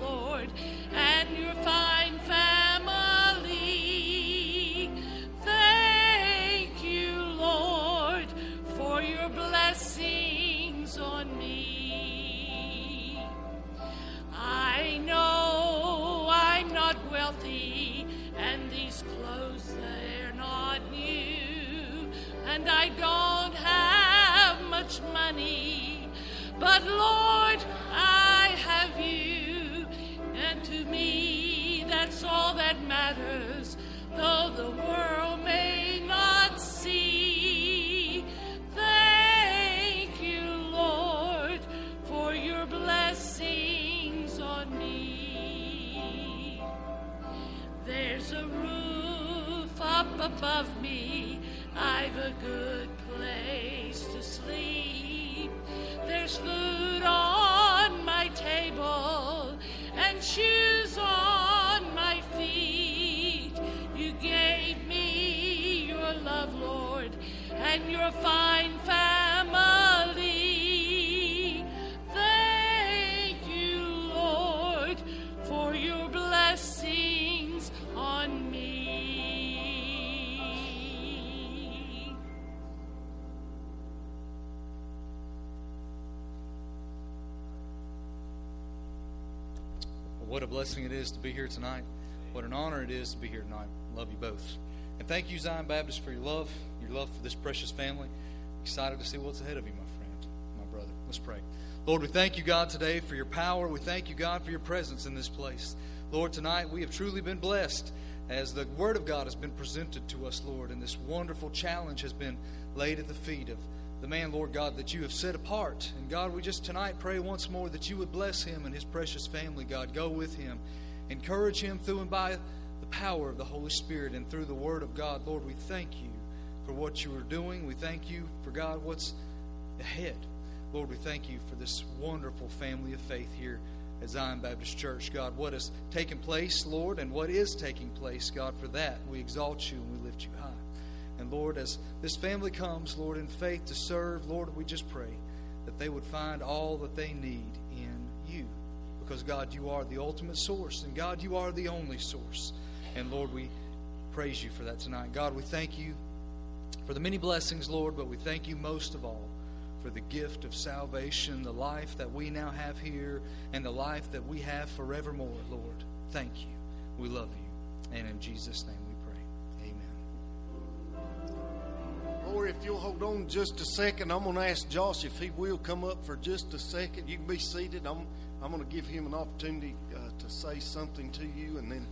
Lord, and your fine family. Thank you, Lord, for your blessings on me. I know I'm not wealthy, and these clothes they're not new, and I don't have much money, but Lord, above me. I've a good place to sleep. There's food on my table and shoes on my feet. You gave me your love, Lord, and your fine blessing it is to be here tonight. What an honor it is to be here tonight. Love you both. And thank you, Zion Baptist, for your love, your love for this precious family. Excited to see what's ahead of you, my friend, my brother. Let's pray. Lord, we thank you, God, today for your power. We thank you, God, for your presence in this place. Lord, tonight we have truly been blessed as the Word of God has been presented to us, Lord, and this wonderful challenge has been laid at the feet of the man, Lord God, that you have set apart. And God, we just tonight pray once more that you would bless him and his precious family, God. Go with him, encourage him through and by the power of the Holy Spirit and through the Word of God. Lord, we thank you for what you are doing. We thank you for, God, what's ahead. Lord, we thank you for this wonderful family of faith here at Zion Baptist Church. God, what has taken place, Lord, and what is taking place, God, for that we exalt you and we lift you high. And Lord, as this family comes, Lord, in faith to serve, Lord, we just pray that they would find all that they need in you. Because, God, you are the ultimate source, and God, you are the only source. And Lord, we praise you for that tonight. God, we thank you for the many blessings, Lord, but we thank you most of all for the gift of salvation, the life that we now have here, and the life that we have forevermore, Lord. Thank you. We love you. And in Jesus' name If you'll hold on just a second, I'm going to ask Josh if he will come up for just a second. You can be seated. I'm, I'm going to give him an opportunity uh, to say something to you, and then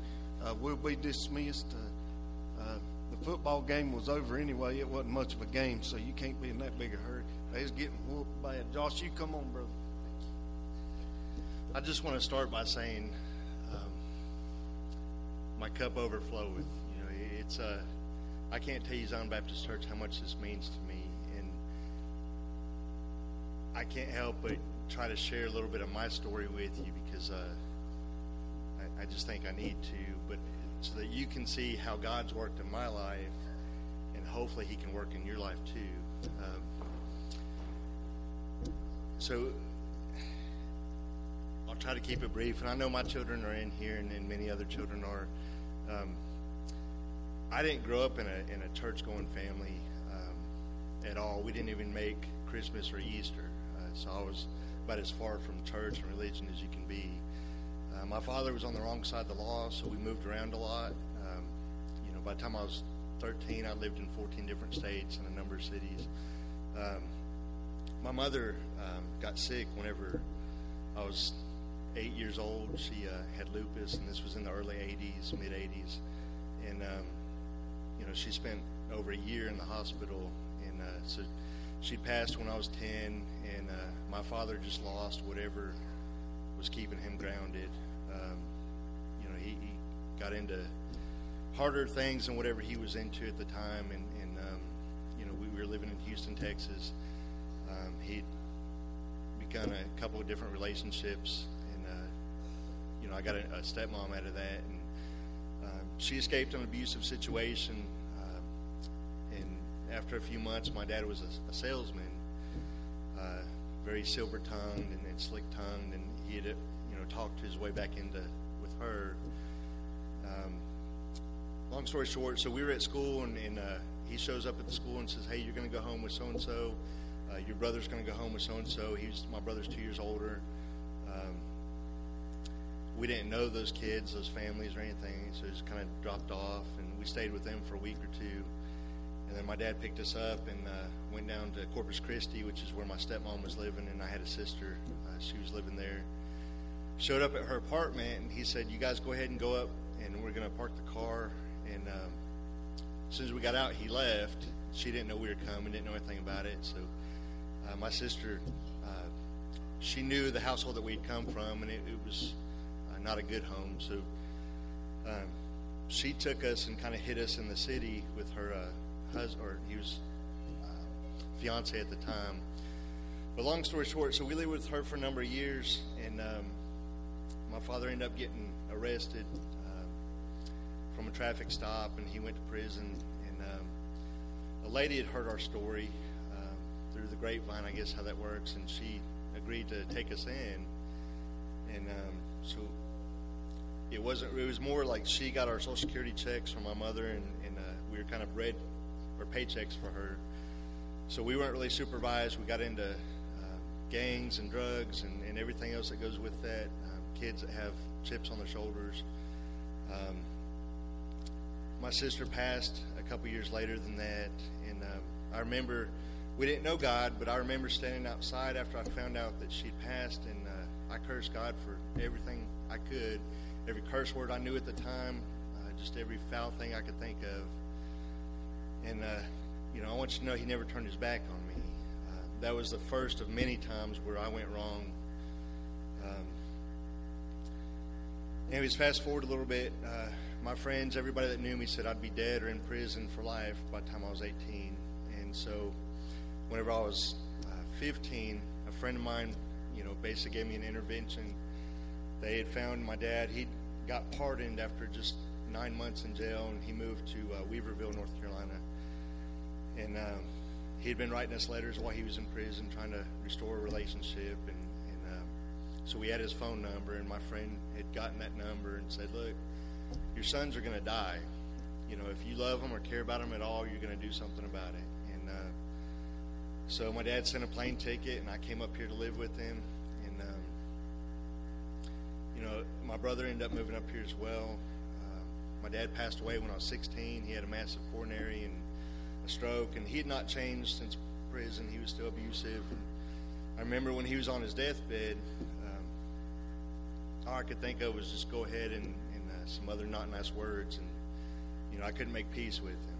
uh, we'll be dismissed. Uh, uh, the football game was over anyway. It wasn't much of a game, so you can't be in that big a hurry. Was getting whooped bad. Josh, you come on, brother. I just want to start by saying um, my cup overfloweth. You know, it's uh, I can't tell you Zion Baptist Church how much this means to me, and I can't help but try to share a little bit of my story with you because uh, I, I just think I need to, but so that you can see how God's worked in my life, and hopefully He can work in your life too. Um, so I'll try to keep it brief, and I know my children are in here, and, and many other children are. Um, I didn't grow up in a in a church going family um, at all. We didn't even make Christmas or Easter, uh, so I was about as far from church and religion as you can be. Uh, my father was on the wrong side of the law, so we moved around a lot. Um, you know, by the time I was 13, I lived in 14 different states and a number of cities. Um, my mother um, got sick whenever I was eight years old. She uh, had lupus, and this was in the early 80s, mid 80s. And, um, you know, she spent over a year in the hospital. And uh, so she passed when I was 10, and uh, my father just lost whatever was keeping him grounded. Um, you know, he, he got into harder things than whatever he was into at the time. And, and um, you know, we were living in Houston, Texas. Um, he'd begun a couple of different relationships, and uh, you know, I got a, a stepmom out of that, she escaped an abusive situation. Uh, and after a few months, my dad was a, a salesman, uh, very silver tongued and, and slick tongued, and he had, you know, talked his way back into with her. Um, long story short, so we were at school, and, and uh, he shows up at the school and says, "Hey, you're going to go home with so and so. Your brother's going to go home with so and so. He's my brother's two years older." We didn't know those kids, those families, or anything, so just kind of dropped off, and we stayed with them for a week or two. And then my dad picked us up and uh, went down to Corpus Christi, which is where my stepmom was living, and I had a sister. Uh, she was living there. Showed up at her apartment, and he said, "You guys go ahead and go up, and we're going to park the car." And um, as soon as we got out, he left. She didn't know we were coming, didn't know anything about it. So uh, my sister, uh, she knew the household that we'd come from, and it, it was not a good home. So um, she took us and kind of hid us in the city with her uh, husband, or he was uh, fiance at the time. But long story short, so we lived with her for a number of years, and um, my father ended up getting arrested uh, from a traffic stop, and he went to prison. And um, a lady had heard our story uh, through the grapevine, I guess how that works, and she agreed to take us in. And um, so it wasn't. It was more like she got our social security checks from my mother, and, and uh, we were kind of bread or paychecks for her. So we weren't really supervised. We got into uh, gangs and drugs and, and everything else that goes with that. Um, kids that have chips on their shoulders. Um, my sister passed a couple years later than that, and um, I remember we didn't know God, but I remember standing outside after I found out that she'd passed, and uh, I cursed God for everything I could, every curse word I knew at the time, uh, just every foul thing I could think of. And, uh, you know, I want you to know He never turned His back on me. Uh, that was the first of many times where I went wrong. Um, anyways, fast forward a little bit. Uh, my friends, everybody that knew me said I'd be dead or in prison for life by the time I was 18. And so, whenever I was uh, 15, a friend of mine, you know, basically gave me an intervention. They had found my dad. He got pardoned after just nine months in jail, and he moved to uh, Weaverville, North Carolina. And um, he had been writing us letters while he was in prison, trying to restore a relationship. And, and um, so we had his phone number, and my friend had gotten that number and said, "Look, your sons are going to die. You know, if you love them or care about them at all, you're going to do something about it." And uh, so my dad sent a plane ticket, and I came up here to live with him. You know, my brother ended up moving up here as well. Uh, my dad passed away when I was 16. He had a massive coronary and a stroke, and he had not changed since prison. He was still abusive. And I remember when he was on his deathbed, um, all I could think of was just go ahead and, and uh, some other not nice words, and you know I couldn't make peace with him.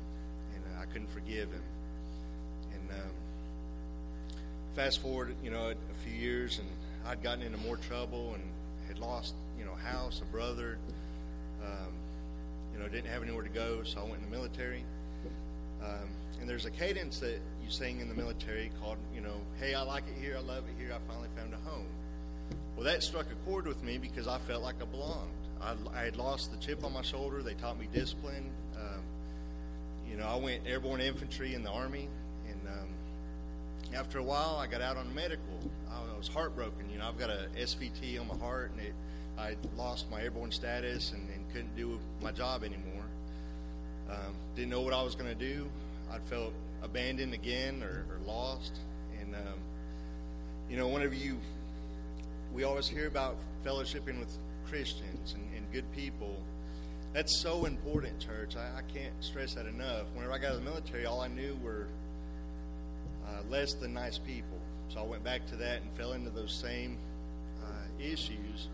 And I couldn't forgive him. And um, fast forward, you know, a few years, and I'd gotten into more trouble and lost, you know, house, a brother. Um, you know, didn't have anywhere to go, so I went in the military. Um, and there's a cadence that you sing in the military called, you know, "Hey, I like it here, I love it here, I finally found a home." Well, that struck a chord with me because I felt like I belonged. I, I had lost the chip on my shoulder. They taught me discipline. Um, you know, I went airborne infantry in the army, and um, after a while, I got out on medical. I was heartbroken. You know, I've got a SVT on my heart, and it, I lost my airborne status and, and couldn't do my job anymore. Um, didn't know what I was going to do. I felt abandoned again or, or lost. And, um, you know, whenever you, we always hear about fellowshipping with Christians and, and good people. That's so important, church. I, I, can't stress that enough. Whenever I got out of the military, all I knew were uh, less than nice people. So I went back to that and fell into those same uh, issues.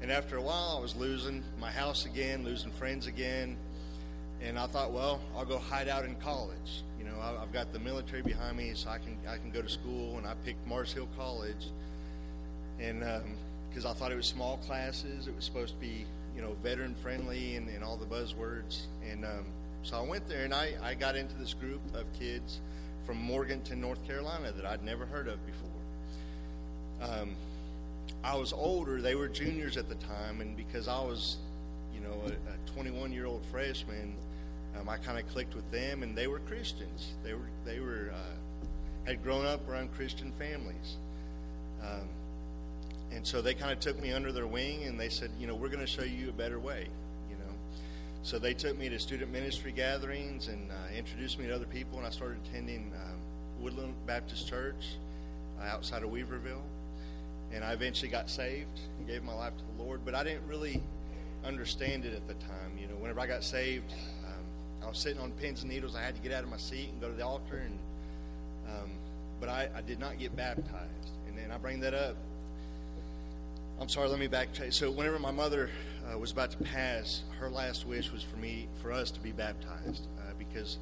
And after a while, I was losing my house again, losing friends again. And I thought, well, I'll go hide out in college. You know, I, have got the military behind me, so I can I can go to school. And I picked Mars Hill College, and because um, I thought it was small classes, it was supposed to be you know veteran friendly and, and all the buzzwords. And um, so I went there, and I I got into this group of kids from Morganton, North Carolina, that I'd never heard of before. Um, I was older; they were juniors at the time, and because I was you know, a 21 year old freshman, um, I kind of clicked with them, and they were Christians. They were they were uh, had grown up around Christian families, um, and so they kind of took me under their wing, and they said, you know, we're going to show you a better way. So they took me to student ministry gatherings and uh, introduced me to other people, and I started attending um, Woodland Baptist Church uh, outside of Weaverville, and I eventually got saved and gave my life to the Lord. But I didn't really understand it at the time. You know, whenever I got saved, um, I was sitting on pins and needles. I had to get out of my seat and go to the altar, and um, but I, I, did not get baptized. And then I bring that up. I'm sorry. Let me backtrack. So whenever my mother uh, was about to pass, her last wish was for me, for us to be baptized, uh, because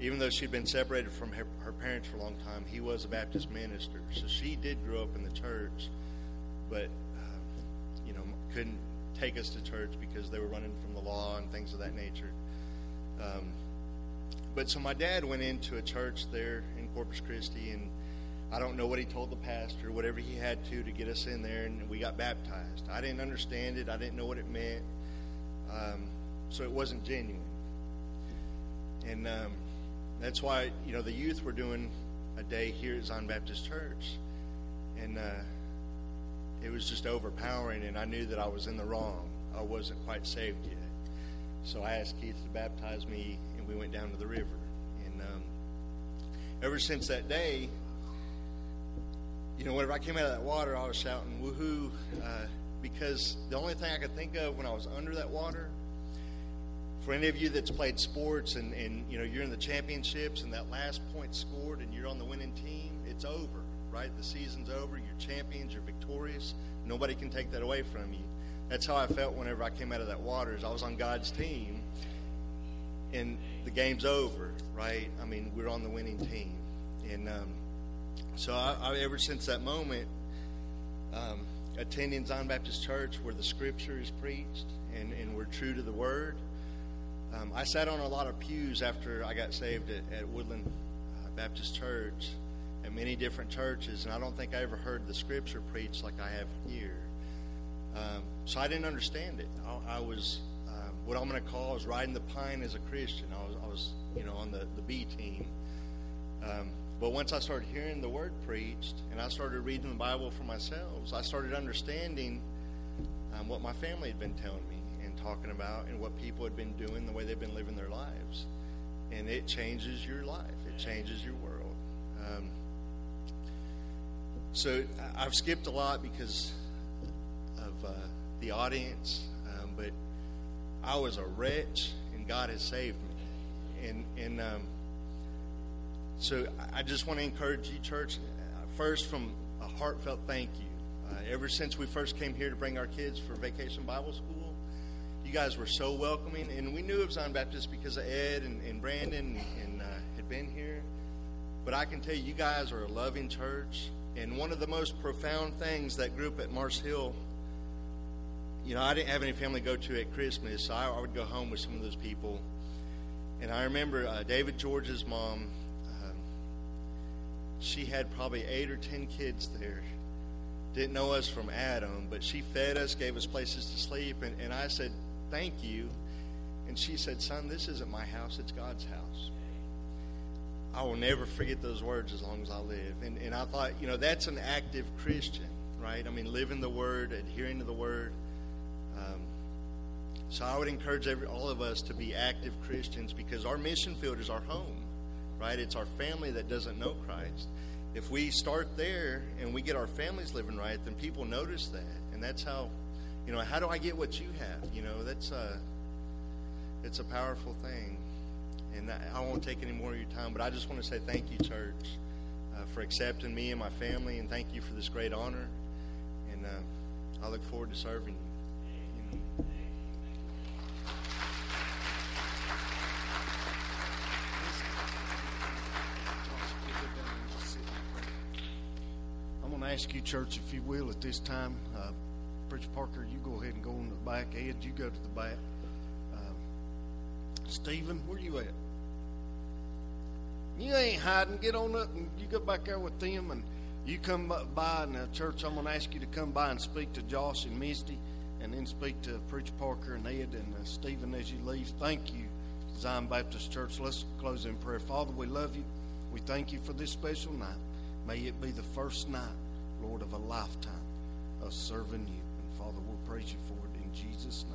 even though she'd been separated from her, her, parents for a long time, he was a Baptist minister. So she did grow up in the church, but uh, you know couldn't take us to church because they were running from the law and things of that nature. Um, but so my dad went into a church there in Corpus Christi, and I don't know what he told the pastor, whatever he had to to get us in there, and we got baptized. I didn't understand it, I didn't know what it meant, um, so it wasn't genuine. And um, that's why you know the youth were doing a day here at Zion Baptist Church, and. Uh, it was just overpowering, and I knew that I was in the wrong. I wasn't quite saved yet. So I asked Keith to baptize me, and we went down to the river. And um, ever since that day, you know, whenever I came out of that water, I was shouting "woohoo!" Uh, because the only thing I could think of when I was under that water, for any of you that's played sports and, and you know you're in the championships and that last point scored and you're on the winning team, it's over right? The season's over. You're champions. You're victorious. Nobody can take that away from you. That's how I felt whenever I came out of that water. Is I was on God's team, and the game's over, right? I mean, we're on the winning team, and um, so I, I, ever since that moment, um, attending Zion Baptist Church, where the Scripture is preached and, and we're true to the Word. Um, I sat on a lot of pews after I got saved at, at Woodland uh, Baptist Church at many different churches, and I don't think I ever heard the scripture preached like I have here. Um, so I didn't understand it. I, I was um, what I'm going to call I was riding the pine as a Christian. I was, I was you know, on the, the B team. Um, but once I started hearing the word preached and I started reading the Bible for myself, I started understanding um, what my family had been telling me and talking about and what people had been doing, the way they've been living their lives. And it changes your life, it changes your world. Um, so I've skipped a lot because of uh, the audience, um, but I was a wretch, and God has saved me. And and um, so I just want to encourage you, church, first from a heartfelt thank you. Uh, ever since we first came here to bring our kids for Vacation Bible School, you guys were so welcoming, and we knew of Zion Baptist because of Ed and, and Brandon and uh, had been here. But I can tell you, you guys are a loving church, and one of the most profound things that group at Mars Hill. You know, I didn't have any family to go to at Christmas, so I, I would go home with some of those people. And I remember uh, David George's mom. She had probably eight or ten kids there didn't know us from Adam, but she fed us, gave us places to sleep, and, and I said, Thank you. And she said, Son, this isn't my house, it's God's house. I will never forget those words as long as I live. And, and I thought, you know, that's an active Christian, right? I mean, living the Word, adhering to the Word. Um, so I would encourage every, all of us to be active Christians because our mission field is our home, right? It's our family that doesn't know Christ if we start there and we get our families living right, then people notice that, and that's how, you know, how do I get what you have? You know, that's a, it's a powerful thing, and I won't take any more of your time, but I just want to say thank you, church, uh, for accepting me and my family, and thank you for this great honor, and uh, I look forward to serving you. you know. I'm going to ask you, church, if you will, at this time. Uh, Preacher Parker, you go ahead and go in the back. Ed, you go to the back. Uh, Stephen, where you at? You ain't hiding. Get on up and you go back there with them. And you come by, and uh, church, I'm going to ask you to come by and speak to Josh and Misty, and then speak to Preacher Parker and Ed and uh, Stephen as you leave. Thank you, Zion Baptist Church. Let's close in prayer. Father, we love you. We thank you for this special night. May it be the first night, Lord, of a lifetime of serving you. And Father, we'll praise you for it in Jesus' name.